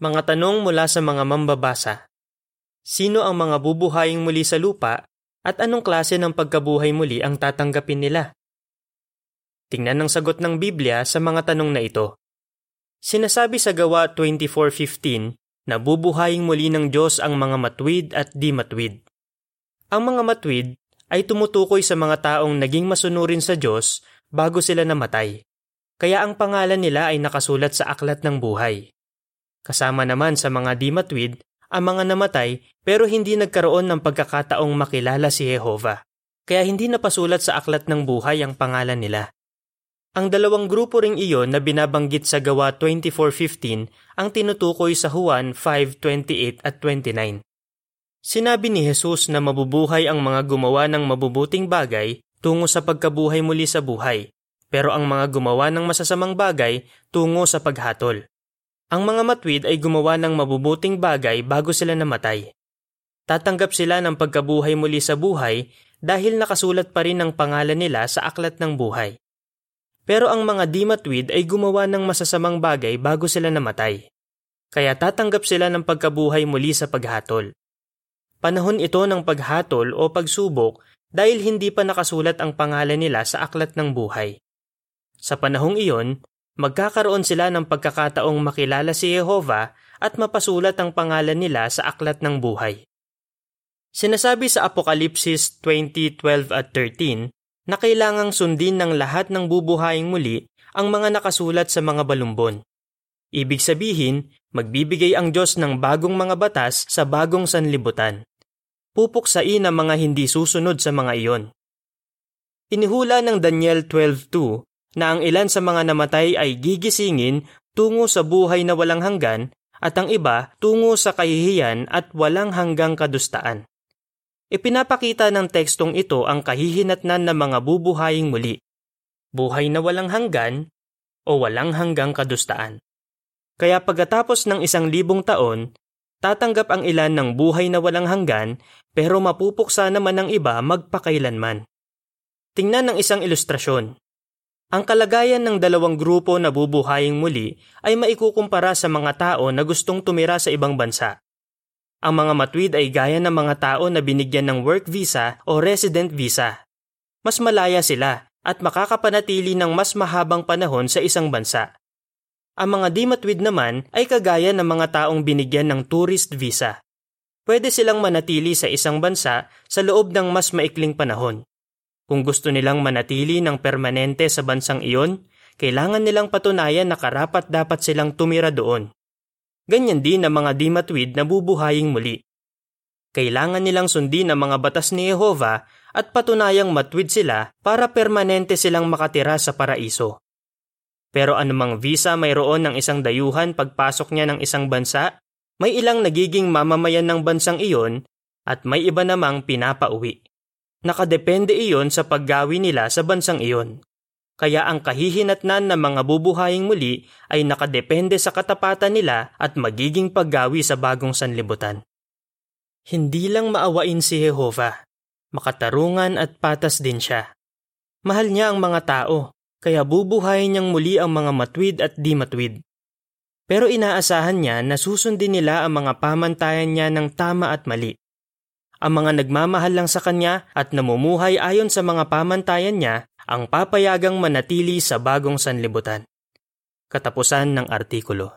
Mga tanong mula sa mga mambabasa. Sino ang mga bubuhaying muli sa lupa at anong klase ng pagkabuhay muli ang tatanggapin nila? Tingnan ang sagot ng Biblia sa mga tanong na ito. Sinasabi sa gawa 24.15 na bubuhaying muli ng Diyos ang mga matwid at di matwid. Ang mga matwid ay tumutukoy sa mga taong naging masunurin sa Diyos bago sila namatay. Kaya ang pangalan nila ay nakasulat sa aklat ng buhay. Kasama naman sa mga di matwid ang mga namatay pero hindi nagkaroon ng pagkakataong makilala si Jehova. Kaya hindi napasulat sa aklat ng buhay ang pangalan nila. Ang dalawang grupo ring iyon na binabanggit sa gawa 24.15 ang tinutukoy sa Juan 5.28 at 29. Sinabi ni Jesus na mabubuhay ang mga gumawa ng mabubuting bagay tungo sa pagkabuhay muli sa buhay, pero ang mga gumawa ng masasamang bagay tungo sa paghatol. Ang mga matwid ay gumawa ng mabubuting bagay bago sila namatay. Tatanggap sila ng pagkabuhay muli sa buhay dahil nakasulat pa rin ang pangalan nila sa aklat ng buhay. Pero ang mga di matwid ay gumawa ng masasamang bagay bago sila namatay. Kaya tatanggap sila ng pagkabuhay muli sa paghatol. Panahon ito ng paghatol o pagsubok dahil hindi pa nakasulat ang pangalan nila sa aklat ng buhay. Sa panahong iyon, magkakaroon sila ng pagkakataong makilala si Jehova at mapasulat ang pangalan nila sa aklat ng buhay. Sinasabi sa Apokalipsis 20:12 at 13 na kailangang sundin ng lahat ng bubuhaying muli ang mga nakasulat sa mga balumbon. Ibig sabihin, magbibigay ang Diyos ng bagong mga batas sa bagong sanlibutan. Pupuksain ang mga hindi susunod sa mga iyon. Inihula ng Daniel 12.2 na ang ilan sa mga namatay ay gigisingin tungo sa buhay na walang hanggan at ang iba tungo sa kahihiyan at walang hanggang kadustaan. Ipinapakita ng tekstong ito ang kahihinatnan ng mga bubuhaying muli, buhay na walang hanggan o walang hanggang kadustaan. Kaya pagkatapos ng isang libong taon, tatanggap ang ilan ng buhay na walang hanggan pero mapupuksa naman ng iba magpakailanman. Tingnan ng isang ilustrasyon. Ang kalagayan ng dalawang grupo na bubuhaying muli ay maikukumpara sa mga tao na gustong tumira sa ibang bansa. Ang mga matwid ay gaya ng mga tao na binigyan ng work visa o resident visa. Mas malaya sila at makakapanatili ng mas mahabang panahon sa isang bansa. Ang mga di matwid naman ay kagaya ng mga taong binigyan ng tourist visa. Pwede silang manatili sa isang bansa sa loob ng mas maikling panahon. Kung gusto nilang manatili ng permanente sa bansang iyon, kailangan nilang patunayan na karapat dapat silang tumira doon. Ganyan din ang mga di matwid na bubuhaying muli. Kailangan nilang sundin ang mga batas ni Jehova at patunayang matwid sila para permanente silang makatira sa paraiso. Pero anumang visa mayroon ng isang dayuhan pagpasok niya ng isang bansa, may ilang nagiging mamamayan ng bansang iyon at may iba namang pinapauwi. Nakadepende iyon sa paggawi nila sa bansang iyon. Kaya ang kahihinatnan ng mga bubuhaying muli ay nakadepende sa katapatan nila at magiging paggawi sa bagong sanlibutan. Hindi lang maawain si Jehova, makatarungan at patas din siya. Mahal niya ang mga tao, kaya bubuhayin niyang muli ang mga matwid at di matwid. Pero inaasahan niya na susundin nila ang mga pamantayan niya ng tama at mali ang mga nagmamahal lang sa kanya at namumuhay ayon sa mga pamantayan niya ang papayagang manatili sa bagong sanlibutan. Katapusan ng artikulo.